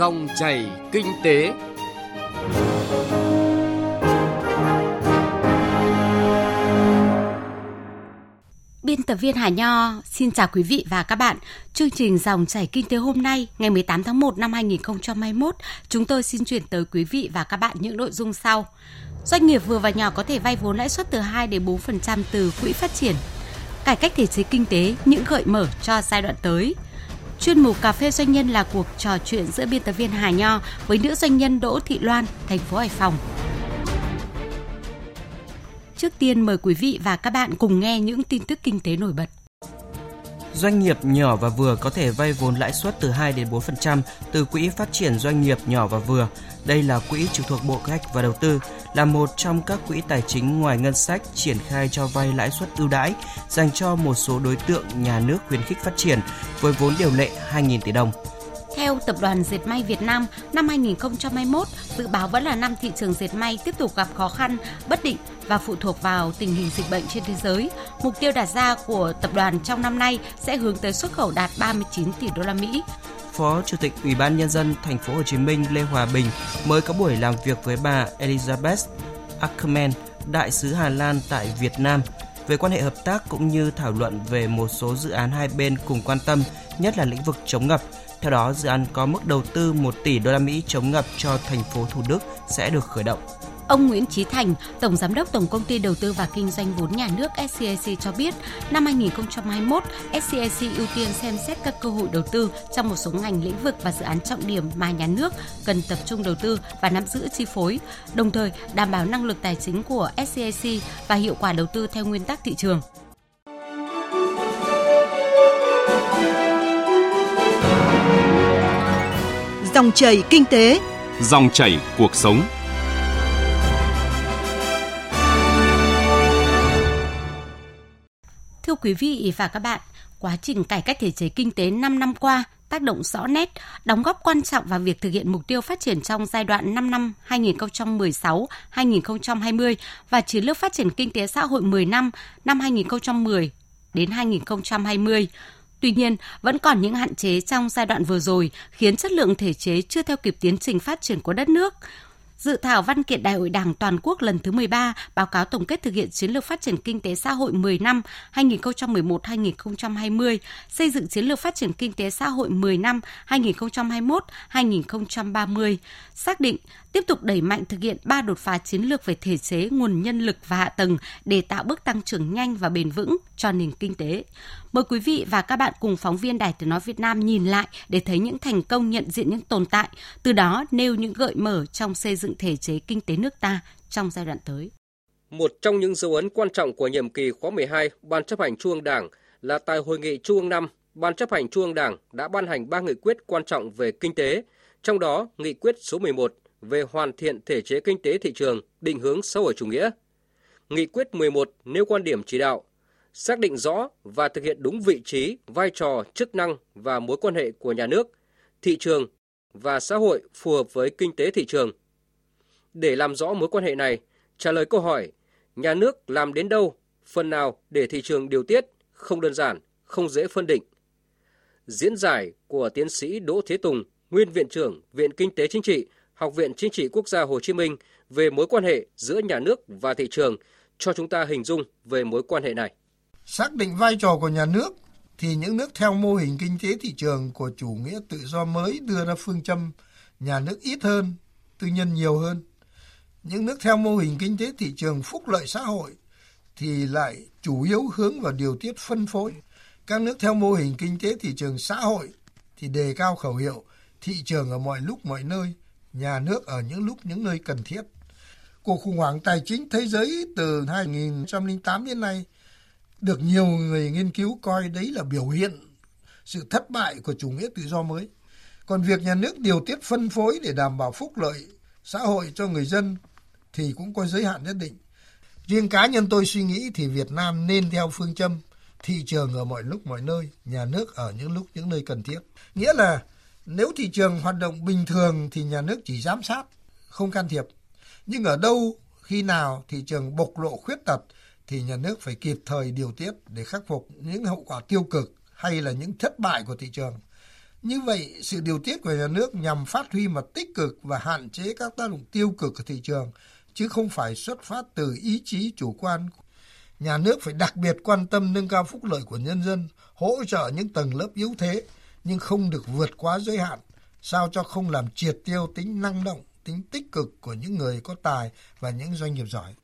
Dòng chảy kinh tế. Biên tập viên Hà Nho xin chào quý vị và các bạn. Chương trình Dòng chảy kinh tế hôm nay, ngày 18 tháng 1 năm 2021, chúng tôi xin chuyển tới quý vị và các bạn những nội dung sau. Doanh nghiệp vừa và nhỏ có thể vay vốn lãi suất từ 2 đến 4% từ quỹ phát triển. Cải cách thể chế kinh tế, những gợi mở cho giai đoạn tới. Chuyên mục Cà phê Doanh nhân là cuộc trò chuyện giữa biên tập viên Hà Nho với nữ doanh nhân Đỗ Thị Loan, thành phố Hải Phòng. Trước tiên mời quý vị và các bạn cùng nghe những tin tức kinh tế nổi bật. Doanh nghiệp nhỏ và vừa có thể vay vốn lãi suất từ 2 đến 4% từ Quỹ Phát triển Doanh nghiệp nhỏ và vừa. Đây là quỹ trực thuộc Bộ Kế hoạch và Đầu tư, là một trong các quỹ tài chính ngoài ngân sách triển khai cho vay lãi suất ưu đãi dành cho một số đối tượng nhà nước khuyến khích phát triển với vốn điều lệ 2.000 tỷ đồng. Theo Tập đoàn Dệt may Việt Nam, năm 2021 dự báo vẫn là năm thị trường dệt may tiếp tục gặp khó khăn, bất định và phụ thuộc vào tình hình dịch bệnh trên thế giới. Mục tiêu đặt ra của tập đoàn trong năm nay sẽ hướng tới xuất khẩu đạt 39 tỷ đô la Mỹ. Phó Chủ tịch Ủy ban nhân dân thành phố Hồ Chí Minh Lê Hòa Bình mới có buổi làm việc với bà Elizabeth Ackerman, đại sứ Hà Lan tại Việt Nam về quan hệ hợp tác cũng như thảo luận về một số dự án hai bên cùng quan tâm, nhất là lĩnh vực chống ngập. Theo đó, dự án có mức đầu tư 1 tỷ đô la Mỹ chống ngập cho thành phố Thủ Đức sẽ được khởi động. Ông Nguyễn Chí Thành, Tổng Giám đốc Tổng Công ty Đầu tư và Kinh doanh vốn nhà nước SCAC cho biết, năm 2021, SCAC ưu tiên xem xét các cơ hội đầu tư trong một số ngành lĩnh vực và dự án trọng điểm mà nhà nước cần tập trung đầu tư và nắm giữ chi phối, đồng thời đảm bảo năng lực tài chính của SCAC và hiệu quả đầu tư theo nguyên tắc thị trường. Dòng chảy kinh tế, dòng chảy cuộc sống. Thưa quý vị và các bạn, quá trình cải cách thể chế kinh tế 5 năm qua tác động rõ nét, đóng góp quan trọng vào việc thực hiện mục tiêu phát triển trong giai đoạn 5 năm 2016-2020 và chiến lược phát triển kinh tế xã hội 10 năm năm 2010 đến 2020. Tuy nhiên, vẫn còn những hạn chế trong giai đoạn vừa rồi khiến chất lượng thể chế chưa theo kịp tiến trình phát triển của đất nước. Dự thảo văn kiện Đại hội Đảng toàn quốc lần thứ 13 báo cáo tổng kết thực hiện chiến lược phát triển kinh tế xã hội 10 năm 2011-2020, xây dựng chiến lược phát triển kinh tế xã hội 10 năm 2021-2030, xác định tiếp tục đẩy mạnh thực hiện ba đột phá chiến lược về thể chế, nguồn nhân lực và hạ tầng để tạo bước tăng trưởng nhanh và bền vững cho nền kinh tế. Mời quý vị và các bạn cùng phóng viên Đài Tiếng Nói Việt Nam nhìn lại để thấy những thành công nhận diện những tồn tại, từ đó nêu những gợi mở trong xây dựng thể chế kinh tế nước ta trong giai đoạn tới. Một trong những dấu ấn quan trọng của nhiệm kỳ khóa 12 Ban chấp hành Trung ương Đảng là tại Hội nghị Trung ương năm, Ban chấp hành Trung ương Đảng đã ban hành ba nghị quyết quan trọng về kinh tế, trong đó nghị quyết số 11 về hoàn thiện thể chế kinh tế thị trường, định hướng xã hội chủ nghĩa. Nghị quyết 11 nêu quan điểm chỉ đạo xác định rõ và thực hiện đúng vị trí, vai trò, chức năng và mối quan hệ của nhà nước, thị trường và xã hội phù hợp với kinh tế thị trường. Để làm rõ mối quan hệ này, trả lời câu hỏi nhà nước làm đến đâu, phần nào để thị trường điều tiết không đơn giản, không dễ phân định. Diễn giải của tiến sĩ Đỗ Thế Tùng, nguyên viện trưởng Viện Kinh tế Chính trị, Học viện Chính trị Quốc gia Hồ Chí Minh về mối quan hệ giữa nhà nước và thị trường cho chúng ta hình dung về mối quan hệ này. Xác định vai trò của nhà nước thì những nước theo mô hình kinh tế thị trường của chủ nghĩa tự do mới đưa ra phương châm nhà nước ít hơn, tư nhân nhiều hơn. Những nước theo mô hình kinh tế thị trường phúc lợi xã hội thì lại chủ yếu hướng vào điều tiết phân phối. Các nước theo mô hình kinh tế thị trường xã hội thì đề cao khẩu hiệu thị trường ở mọi lúc mọi nơi, nhà nước ở những lúc những nơi cần thiết. Cuộc khủng hoảng tài chính thế giới từ 2008 đến nay được nhiều người nghiên cứu coi đấy là biểu hiện sự thất bại của chủ nghĩa tự do mới. Còn việc nhà nước điều tiết phân phối để đảm bảo phúc lợi xã hội cho người dân thì cũng có giới hạn nhất định. Riêng cá nhân tôi suy nghĩ thì Việt Nam nên theo phương châm thị trường ở mọi lúc mọi nơi, nhà nước ở những lúc những nơi cần thiết. Nghĩa là nếu thị trường hoạt động bình thường thì nhà nước chỉ giám sát, không can thiệp. Nhưng ở đâu, khi nào thị trường bộc lộ khuyết tật thì nhà nước phải kịp thời điều tiết để khắc phục những hậu quả tiêu cực hay là những thất bại của thị trường. Như vậy, sự điều tiết của nhà nước nhằm phát huy mặt tích cực và hạn chế các tác động tiêu cực của thị trường, chứ không phải xuất phát từ ý chí chủ quan. Nhà nước phải đặc biệt quan tâm nâng cao phúc lợi của nhân dân, hỗ trợ những tầng lớp yếu thế, nhưng không được vượt quá giới hạn, sao cho không làm triệt tiêu tính năng động, tính tích cực của những người có tài và những doanh nghiệp giỏi.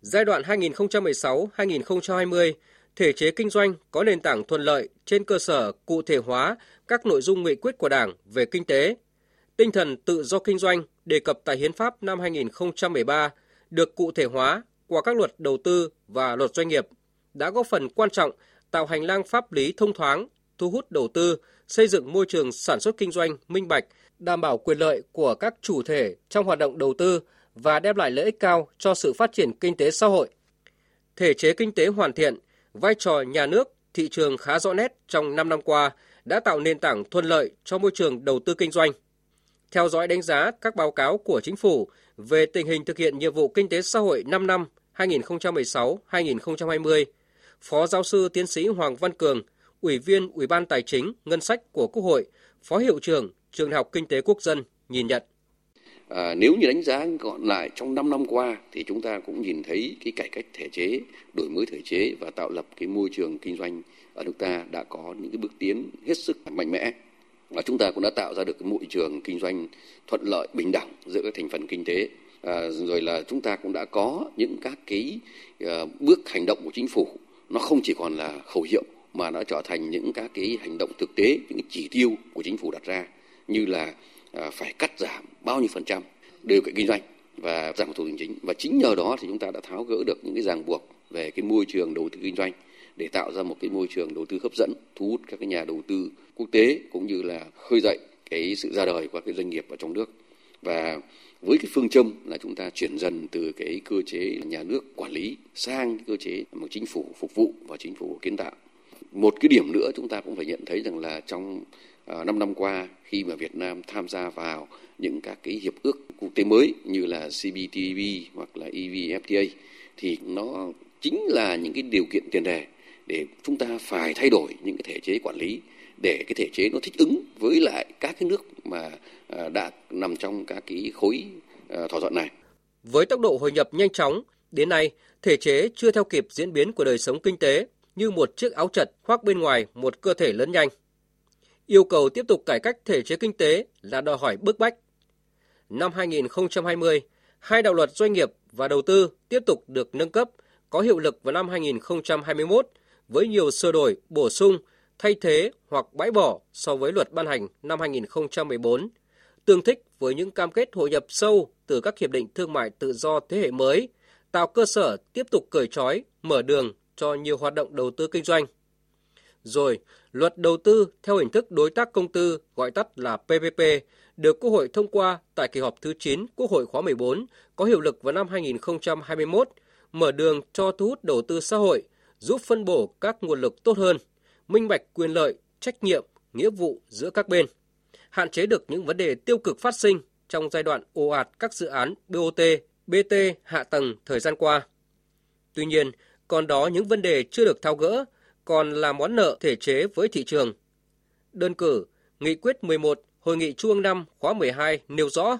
Giai đoạn 2016-2020, thể chế kinh doanh có nền tảng thuận lợi trên cơ sở cụ thể hóa các nội dung nghị quyết của Đảng về kinh tế. Tinh thần tự do kinh doanh đề cập tại Hiến pháp năm 2013 được cụ thể hóa qua các luật đầu tư và luật doanh nghiệp đã góp phần quan trọng tạo hành lang pháp lý thông thoáng, thu hút đầu tư, xây dựng môi trường sản xuất kinh doanh minh bạch, đảm bảo quyền lợi của các chủ thể trong hoạt động đầu tư và đem lại lợi ích cao cho sự phát triển kinh tế xã hội. Thể chế kinh tế hoàn thiện, vai trò nhà nước, thị trường khá rõ nét trong 5 năm qua đã tạo nền tảng thuận lợi cho môi trường đầu tư kinh doanh. Theo dõi đánh giá các báo cáo của chính phủ về tình hình thực hiện nhiệm vụ kinh tế xã hội 5 năm 2016-2020, Phó giáo sư tiến sĩ Hoàng Văn Cường, Ủy viên Ủy ban Tài chính Ngân sách của Quốc hội, Phó hiệu trưởng Trường Đại học Kinh tế Quốc dân nhìn nhận. À, nếu như đánh giá gọn lại trong 5 năm qua thì chúng ta cũng nhìn thấy cái cải cách thể chế, đổi mới thể chế và tạo lập cái môi trường kinh doanh ở nước ta đã có những cái bước tiến hết sức mạnh mẽ. Và chúng ta cũng đã tạo ra được cái môi trường kinh doanh thuận lợi bình đẳng giữa các thành phần kinh tế. À, rồi là chúng ta cũng đã có những các cái uh, bước hành động của chính phủ. Nó không chỉ còn là khẩu hiệu mà nó trở thành những các cái hành động thực tế, những cái chỉ tiêu của chính phủ đặt ra như là à, phải cắt giảm bao nhiêu phần trăm điều kiện kinh doanh và giảm thủ tục hành chính. Và chính nhờ đó thì chúng ta đã tháo gỡ được những cái ràng buộc về cái môi trường đầu tư kinh doanh để tạo ra một cái môi trường đầu tư hấp dẫn, thu hút các cái nhà đầu tư quốc tế cũng như là khơi dậy cái sự ra đời của các cái doanh nghiệp ở trong nước. Và với cái phương châm là chúng ta chuyển dần từ cái cơ chế nhà nước quản lý sang cơ chế một chính phủ phục vụ và chính phủ kiến tạo một cái điểm nữa chúng ta cũng phải nhận thấy rằng là trong uh, à, 5 năm qua khi mà Việt Nam tham gia vào những các cái hiệp ước quốc tế mới như là CPTPP hoặc là EVFTA thì nó chính là những cái điều kiện tiền đề để chúng ta phải thay đổi những cái thể chế quản lý để cái thể chế nó thích ứng với lại các cái nước mà à, đã nằm trong các cái khối à, thỏa thuận này. Với tốc độ hội nhập nhanh chóng, đến nay thể chế chưa theo kịp diễn biến của đời sống kinh tế như một chiếc áo chật khoác bên ngoài một cơ thể lớn nhanh. Yêu cầu tiếp tục cải cách thể chế kinh tế là đòi hỏi bức bách. Năm 2020, hai đạo luật doanh nghiệp và đầu tư tiếp tục được nâng cấp, có hiệu lực vào năm 2021 với nhiều sửa đổi, bổ sung, thay thế hoặc bãi bỏ so với luật ban hành năm 2014, tương thích với những cam kết hội nhập sâu từ các hiệp định thương mại tự do thế hệ mới, tạo cơ sở tiếp tục cởi trói, mở đường cho nhiều hoạt động đầu tư kinh doanh. Rồi, luật đầu tư theo hình thức đối tác công tư gọi tắt là PPP được Quốc hội thông qua tại kỳ họp thứ 9 Quốc hội khóa 14 có hiệu lực vào năm 2021, mở đường cho thu hút đầu tư xã hội, giúp phân bổ các nguồn lực tốt hơn, minh bạch quyền lợi, trách nhiệm, nghĩa vụ giữa các bên, hạn chế được những vấn đề tiêu cực phát sinh trong giai đoạn ồ ạt các dự án BOT, BT hạ tầng thời gian qua. Tuy nhiên, còn đó những vấn đề chưa được thao gỡ, còn là món nợ thể chế với thị trường. Đơn cử, Nghị quyết 11 Hội nghị Trung ương năm khóa 12 nêu rõ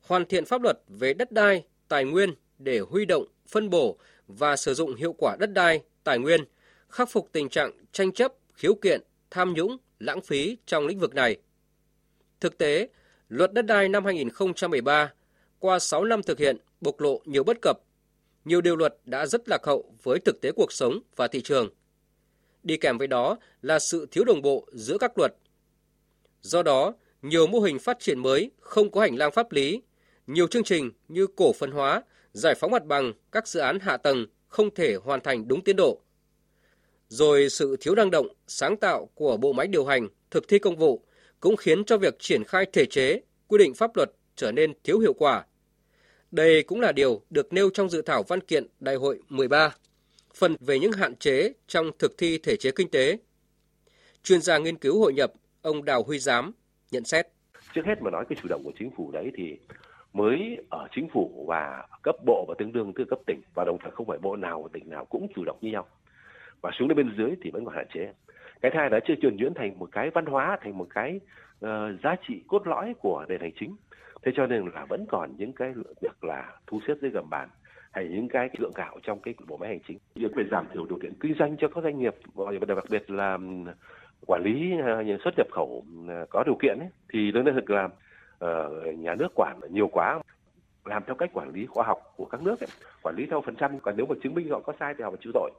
hoàn thiện pháp luật về đất đai, tài nguyên để huy động, phân bổ và sử dụng hiệu quả đất đai, tài nguyên, khắc phục tình trạng tranh chấp, khiếu kiện, tham nhũng, lãng phí trong lĩnh vực này. Thực tế, luật đất đai năm 2013 qua 6 năm thực hiện bộc lộ nhiều bất cập. Nhiều điều luật đã rất lạc hậu với thực tế cuộc sống và thị trường. Đi kèm với đó là sự thiếu đồng bộ giữa các luật. Do đó, nhiều mô hình phát triển mới không có hành lang pháp lý, nhiều chương trình như cổ phần hóa, giải phóng mặt bằng các dự án hạ tầng không thể hoàn thành đúng tiến độ. Rồi sự thiếu năng động, sáng tạo của bộ máy điều hành, thực thi công vụ cũng khiến cho việc triển khai thể chế, quy định pháp luật trở nên thiếu hiệu quả. Đây cũng là điều được nêu trong dự thảo văn kiện Đại hội 13, phần về những hạn chế trong thực thi thể chế kinh tế. Chuyên gia nghiên cứu hội nhập, ông Đào Huy Giám nhận xét. Trước hết mà nói cái chủ động của chính phủ đấy thì mới ở chính phủ và cấp bộ và tương đương từ cấp tỉnh và đồng thời không phải bộ nào và tỉnh nào cũng chủ động như nhau và xuống đến bên dưới thì vẫn còn hạn chế cái thứ hai là chưa truyền nhuyễn thành một cái văn hóa thành một cái uh, giá trị cốt lõi của nền hành chính thế cho nên là vẫn còn những cái việc là thu xếp dưới gầm bàn hay những cái lượng gạo trong cái bộ máy hành chính việc về giảm thiểu điều kiện kinh doanh cho các doanh nghiệp và đặc biệt là quản lý xuất nhập khẩu có điều kiện ấy, thì nói thực là uh, nhà nước quản nhiều quá làm theo cách quản lý khoa học của các nước ấy. quản lý theo phần trăm còn nếu mà chứng minh họ có sai thì họ phải chịu tội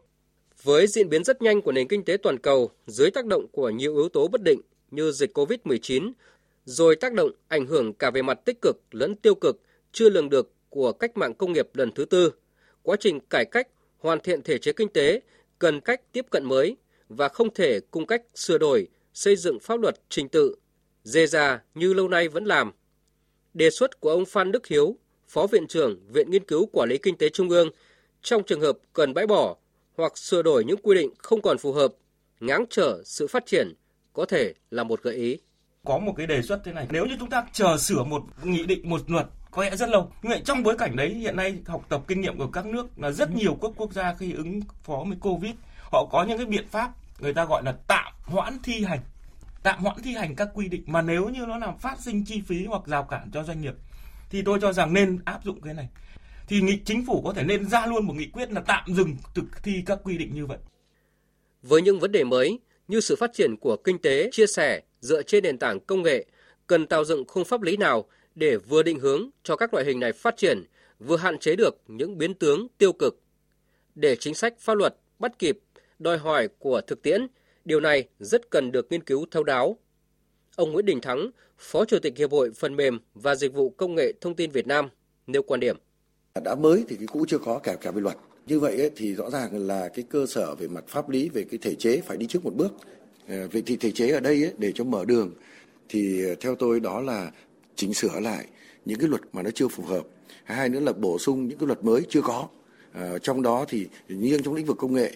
với diễn biến rất nhanh của nền kinh tế toàn cầu dưới tác động của nhiều yếu tố bất định như dịch Covid-19, rồi tác động ảnh hưởng cả về mặt tích cực lẫn tiêu cực chưa lường được của cách mạng công nghiệp lần thứ tư, quá trình cải cách, hoàn thiện thể chế kinh tế cần cách tiếp cận mới và không thể cung cách sửa đổi, xây dựng pháp luật trình tự, dê ra như lâu nay vẫn làm. Đề xuất của ông Phan Đức Hiếu, Phó Viện trưởng Viện Nghiên cứu Quản lý Kinh tế Trung ương, trong trường hợp cần bãi bỏ hoặc sửa đổi những quy định không còn phù hợp, ngáng trở sự phát triển có thể là một gợi ý. Có một cái đề xuất thế này, nếu như chúng ta chờ sửa một nghị định, một luật có lẽ rất lâu. Nhưng trong bối cảnh đấy hiện nay học tập kinh nghiệm của các nước là rất nhiều các quốc gia khi ứng phó với Covid, họ có những cái biện pháp người ta gọi là tạm hoãn thi hành tạm hoãn thi hành các quy định mà nếu như nó làm phát sinh chi phí hoặc rào cản cho doanh nghiệp thì tôi cho rằng nên áp dụng cái này thì nghị chính phủ có thể nên ra luôn một nghị quyết là tạm dừng thực thi các quy định như vậy. Với những vấn đề mới như sự phát triển của kinh tế chia sẻ dựa trên nền tảng công nghệ, cần tạo dựng khung pháp lý nào để vừa định hướng cho các loại hình này phát triển, vừa hạn chế được những biến tướng tiêu cực. Để chính sách pháp luật bắt kịp đòi hỏi của thực tiễn, điều này rất cần được nghiên cứu thấu đáo. Ông Nguyễn Đình Thắng, Phó Chủ tịch Hiệp hội Phần mềm và Dịch vụ Công nghệ Thông tin Việt Nam, nêu quan điểm đã mới thì cái cũ chưa có cả cả về luật như vậy ấy, thì rõ ràng là cái cơ sở về mặt pháp lý về cái thể chế phải đi trước một bước Ờ, vậy thì thể chế ở đây ấy, để cho mở đường thì ờ, theo tôi đó là chỉnh sửa lại những cái luật mà nó chưa phù hợp. Hai nữa là bổ sung những cái luật mới chưa có. À, trong đó thì riêng trong lĩnh vực công nghệ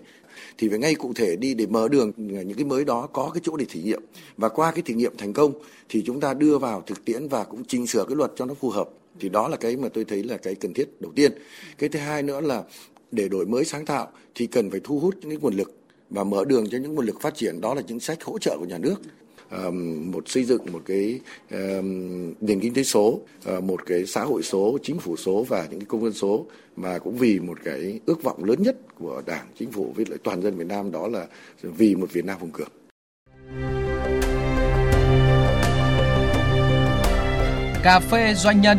thì phải ngay cụ thể đi để mở đường những cái mới đó có cái chỗ để thử nghiệm. Và qua cái thử nghiệm thành công thì chúng ta đưa vào thực tiễn và cũng chỉnh sửa cái luật cho nó phù hợp. Thì đó là cái mà tôi thấy là cái cần thiết đầu tiên. Cái thứ hai nữa là để đổi mới sáng tạo thì cần phải thu hút những cái nguồn lực và mở đường cho những nguồn lực phát triển. Đó là chính sách hỗ trợ của nhà nước một xây dựng một cái nền kinh tế số ờ, một cái xã hội số, chính phủ số và những cái công dân số mà cũng vì một cái ước vọng lớn nhất của đảng, chính phủ với lại toàn dân Việt Nam, đó là vì một Việt Nam hùng cường. Cà phê doanh nhân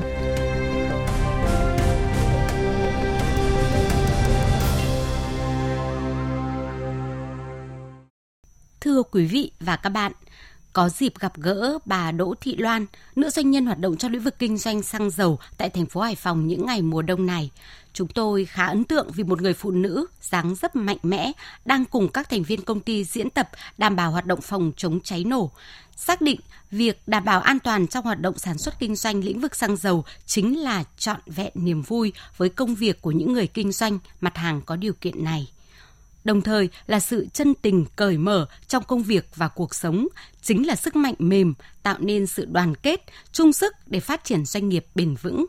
Thưa quý vị và các bạn, có dịp gặp gỡ bà Đỗ Thị Loan, nữ doanh nhân hoạt động trong lĩnh vực kinh doanh xăng dầu tại thành phố Hải Phòng những ngày mùa đông này. Chúng tôi khá ấn tượng vì một người phụ nữ dáng dấp mạnh mẽ đang cùng các thành viên công ty diễn tập đảm bảo hoạt động phòng chống cháy nổ. Xác định việc đảm bảo an toàn trong hoạt động sản xuất kinh doanh lĩnh vực xăng dầu chính là trọn vẹn niềm vui với công việc của những người kinh doanh mặt hàng có điều kiện này đồng thời là sự chân tình cởi mở trong công việc và cuộc sống, chính là sức mạnh mềm tạo nên sự đoàn kết, chung sức để phát triển doanh nghiệp bền vững.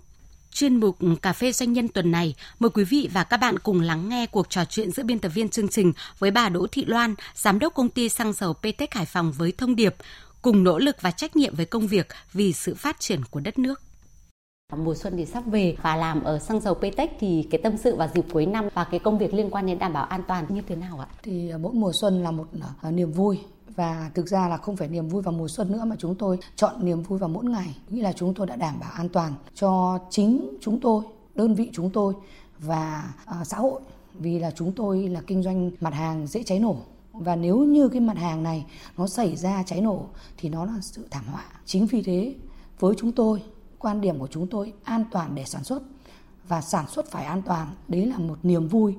Chuyên mục Cà phê Doanh nhân tuần này, mời quý vị và các bạn cùng lắng nghe cuộc trò chuyện giữa biên tập viên chương trình với bà Đỗ Thị Loan, giám đốc công ty xăng dầu PTech Hải Phòng với thông điệp cùng nỗ lực và trách nhiệm với công việc vì sự phát triển của đất nước. Mùa xuân thì sắp về. Và làm ở xăng dầu Ptech thì cái tâm sự vào dịp cuối năm và cái công việc liên quan đến đảm bảo an toàn như thế nào ạ? Thì à, mỗi mùa xuân là một à, à, niềm vui. Và thực ra là không phải niềm vui vào mùa xuân nữa mà chúng tôi chọn niềm vui vào mỗi ngày. Nghĩa là chúng tôi đã đảm bảo an toàn cho chính chúng tôi, đơn vị chúng tôi và xã hội. Vì là chúng tôi là kinh doanh mặt hàng dễ cháy nổ. Và nếu như cái mặt hàng này nó xảy ra cháy nổ thì nó là sự thảm họa. Chính vì thế, với chúng tôi quan điểm của chúng tôi an toàn để sản xuất và sản xuất phải an toàn đấy là một niềm vui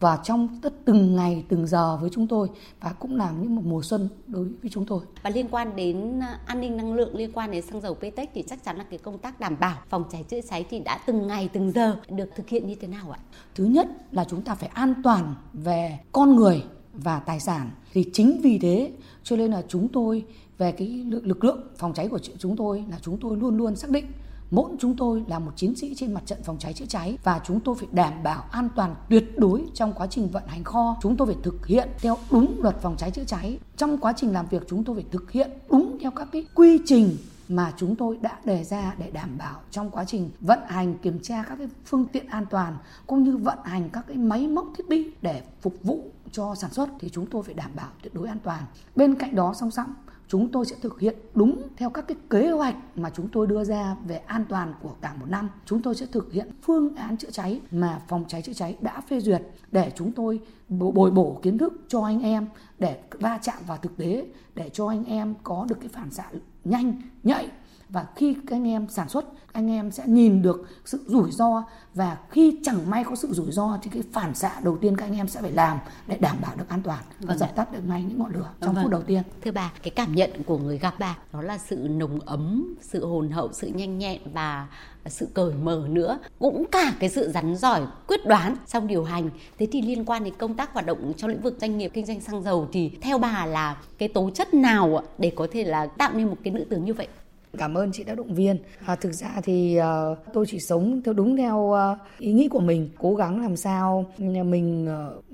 và trong tất từng ngày từng giờ với chúng tôi và cũng là những một mùa xuân đối với chúng tôi. Và liên quan đến à, an ninh năng lượng liên quan đến xăng dầu PTech thì chắc chắn là cái công tác đảm bảo phòng cháy chữa cháy thì đã từng ngày từng giờ được thực hiện như thế nào ạ? Thứ nhất là chúng ta phải an toàn về con người và tài sản thì chính vì thế cho nên là chúng tôi về cái lực lượng phòng cháy của chúng tôi là chúng tôi luôn luôn xác định mỗi chúng tôi là một chiến sĩ trên mặt trận phòng cháy chữa cháy và chúng tôi phải đảm bảo an toàn tuyệt đối trong quá trình vận hành kho. Chúng tôi phải thực hiện theo đúng luật phòng cháy chữa cháy. Trong quá trình làm việc, chúng tôi phải thực hiện đúng theo các cái quy trình mà chúng tôi đã đề ra để đảm bảo trong quá trình vận hành, kiểm tra các cái phương tiện an toàn, cũng như vận hành các cái máy móc thiết bị để phục vụ cho sản xuất, thì chúng tôi phải đảm bảo tuyệt đối an toàn. Bên cạnh đó, song song chúng tôi sẽ thực hiện đúng theo các cái kế hoạch mà chúng tôi đưa ra về an toàn của cả một năm. Chúng tôi sẽ thực hiện phương án chữa cháy mà phòng cháy chữa cháy đã phê duyệt để chúng tôi bồi bổ kiến thức cho anh em để va chạm vào thực tế, để cho anh em có được cái phản xạ nhanh, nhạy và khi các anh em sản xuất anh em sẽ nhìn được sự rủi ro. Và khi chẳng may có sự rủi ro thì cái phản xạ đầu tiên các anh em sẽ phải làm để đảm bảo được an toàn và vâng dập tắt được ngay những ngọn lửa trong vâng. phút đầu tiên. Thưa bà, cái cảm nhận của người gặp bà đó là sự nồng ấm, sự hồn hậu, sự nhanh nhẹn và sự cởi mở nữa. Cũng cả cái sự rắn giỏi quyết đoán trong điều hành. Thế thì liên quan đến công tác hoạt động trong lĩnh vực doanh nghiệp kinh doanh xăng dầu thì theo bà là cái tố chất nào để có thể là tạo nên một cái nữ tướng như vậy cảm ơn chị đã động viên. À, thực ra thì uh, tôi chỉ sống theo đúng theo uh, ý nghĩ của mình cố gắng làm sao mình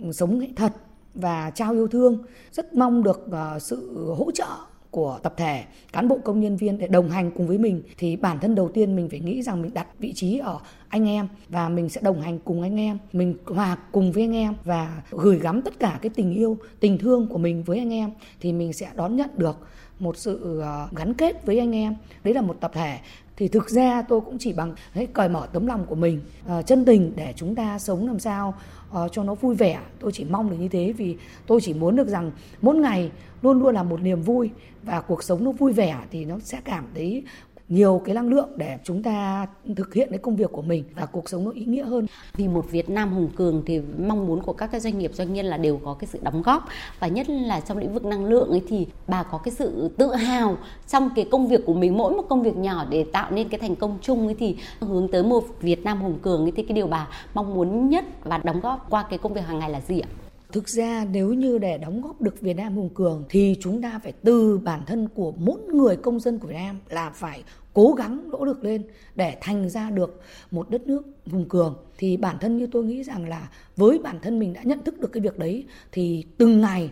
uh, sống nghệ thật và trao yêu thương. Rất mong được uh, sự hỗ trợ của tập thể cán bộ công nhân viên để đồng hành cùng với mình. Thì bản thân đầu tiên mình phải nghĩ rằng mình đặt vị trí ở anh em và mình sẽ đồng hành cùng anh em. Mình hòa cùng với anh em và gửi gắm tất cả cái tình yêu tình thương của mình với anh em thì mình sẽ đón nhận được một sự ờ, gắn kết với anh em. Đấy là một tập thể. Thì thực ra tôi cũng chỉ bằng hãy cởi mở tấm lòng của mình ờ, chân tình để chúng ta sống làm sao ờ, cho nó vui vẻ. Tôi chỉ mong được như thế vì tôi chỉ muốn được rằng mỗi ngày luôn luôn là một niềm vui và cuộc sống nó vui vẻ thì nó sẽ cảm thấy nhiều cái năng lượng để chúng ta thực hiện cái công việc của mình và cuộc sống nó ý nghĩa hơn. Vì một Việt Nam hùng cường thì mong muốn của các cái doanh nghiệp, doanh nhân là đều có cái sự đóng góp và nhất là trong lĩnh vực năng lượng ấy thì bà có cái sự tự hào trong cái công việc của mình mỗi một công việc nhỏ để tạo nên cái thành công chung ấy thì hướng tới một Việt Nam hùng cường ấy thì cái điều bà mong muốn nhất và đóng góp qua cái công việc hàng ngày là gì ạ? Thực ra nếu như để đóng góp được Việt Nam hùng cường thì chúng ta phải từ bản thân của mỗi người công dân của Việt Nam là phải cố gắng nỗ lực lên để thành ra được một đất nước hùng cường. Thì bản thân như tôi nghĩ rằng là với bản thân mình đã nhận thức được cái việc đấy thì từng ngày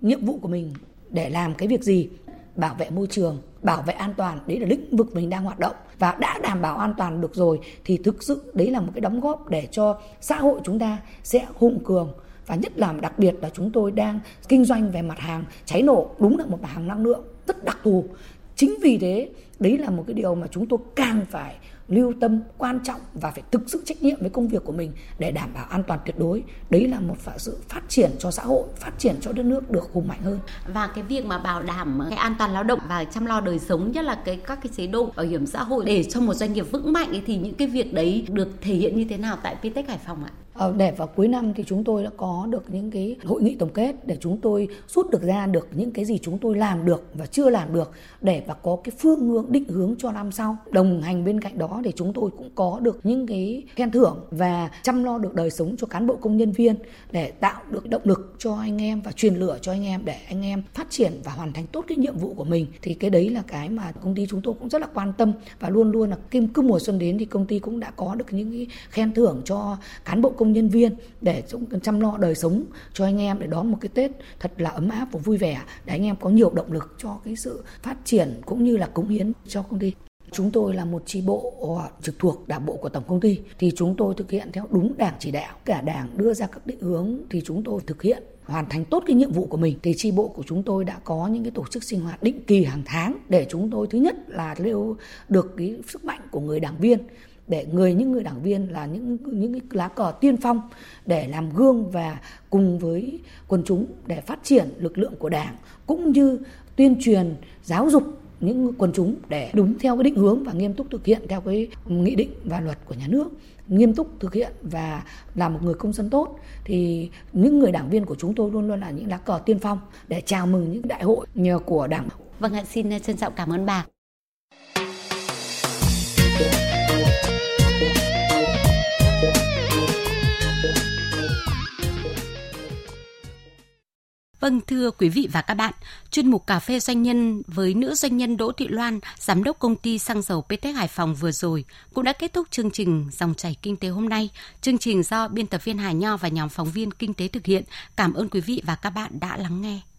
nhiệm vụ của mình để làm cái việc gì? Bảo vệ môi trường, bảo vệ an toàn, đấy là lĩnh vực mình đang hoạt động. Và đã đảm bảo an toàn được rồi thì thực sự đấy là một cái đóng góp để cho xã hội chúng ta sẽ hùng cường và nhất là đặc biệt là chúng tôi đang kinh doanh về mặt hàng cháy nổ đúng là một mặt hàng năng lượng rất đặc thù. Chính vì thế đấy là một cái điều mà chúng tôi càng phải lưu tâm quan trọng và phải thực sự trách nhiệm với công việc của mình để đảm bảo an toàn tuyệt đối. Đấy là một sự phát triển cho xã hội phát triển cho đất nước được hùng mạnh hơn. Và cái việc mà bảo đảm cái an toàn lao động và chăm lo đời sống nhất là cái các cái chế độ bảo hiểm xã hội để cho một doanh nghiệp vững mạnh ấy, thì những cái việc đấy được thể hiện như thế nào tại Vitech Hải Phòng ạ? Ờ, để vào cuối năm thì chúng tôi đã có được những cái hội nghị tổng kết để chúng tôi rút được ra được những cái gì chúng tôi làm được và chưa làm được để và có cái phương hướng, định hướng cho năm sau. Đồng hành bên cạnh đó để chúng tôi cũng có được những cái khen thưởng và chăm lo được đời sống cho cán bộ công nhân viên để tạo được động lực cho anh em và truyền lửa cho anh em để anh em phát triển và hoàn thành tốt cái nhiệm vụ của mình. Thì cái đấy là cái mà công ty chúng tôi cũng rất là quan tâm và luôn luôn là kim cứ mùa xuân đến thì công ty cũng đã có được những cái khen thưởng cho cán bộ công công nhân viên để chăm lo đời sống cho anh em để đón một cái Tết thật là ấm áp và vui vẻ, để anh em có nhiều động lực cho cái sự phát triển cũng như là cống hiến cho công ty. Chúng tôi là một chi bộ trực thuộc đảng bộ của tổng công ty, thì chúng tôi thực hiện theo đúng đảng chỉ đạo. Cả đảng đưa ra các định hướng thì chúng tôi thực hiện, hoàn thành tốt cái nhiệm vụ của mình thì chi bộ của chúng tôi đã có những cái tổ chức sinh hoạt định kỳ hàng tháng để chúng tôi thứ nhất là nêu được cái sức mạnh của người đảng viên để người những người đảng viên là những những cái lá cờ tiên phong để làm gương và cùng với quần chúng để phát triển lực lượng của đảng cũng như tuyên truyền giáo dục những quần chúng để đúng theo cái định hướng và nghiêm túc thực hiện theo cái nghị định và luật của nhà nước nghiêm túc thực hiện và là một người công dân tốt thì những người đảng viên của chúng tôi luôn luôn là những lá cờ tiên phong để chào mừng những đại hội nhờ của đảng. Vâng ạ, xin trân trọng cảm ơn bà. Vâng thưa quý vị và các bạn, chuyên mục cà phê doanh nhân với nữ doanh nhân Đỗ Thị Loan, giám đốc công ty xăng dầu PT Hải Phòng vừa rồi cũng đã kết thúc chương trình dòng chảy kinh tế hôm nay. Chương trình do biên tập viên Hà Nho và nhóm phóng viên kinh tế thực hiện. Cảm ơn quý vị và các bạn đã lắng nghe.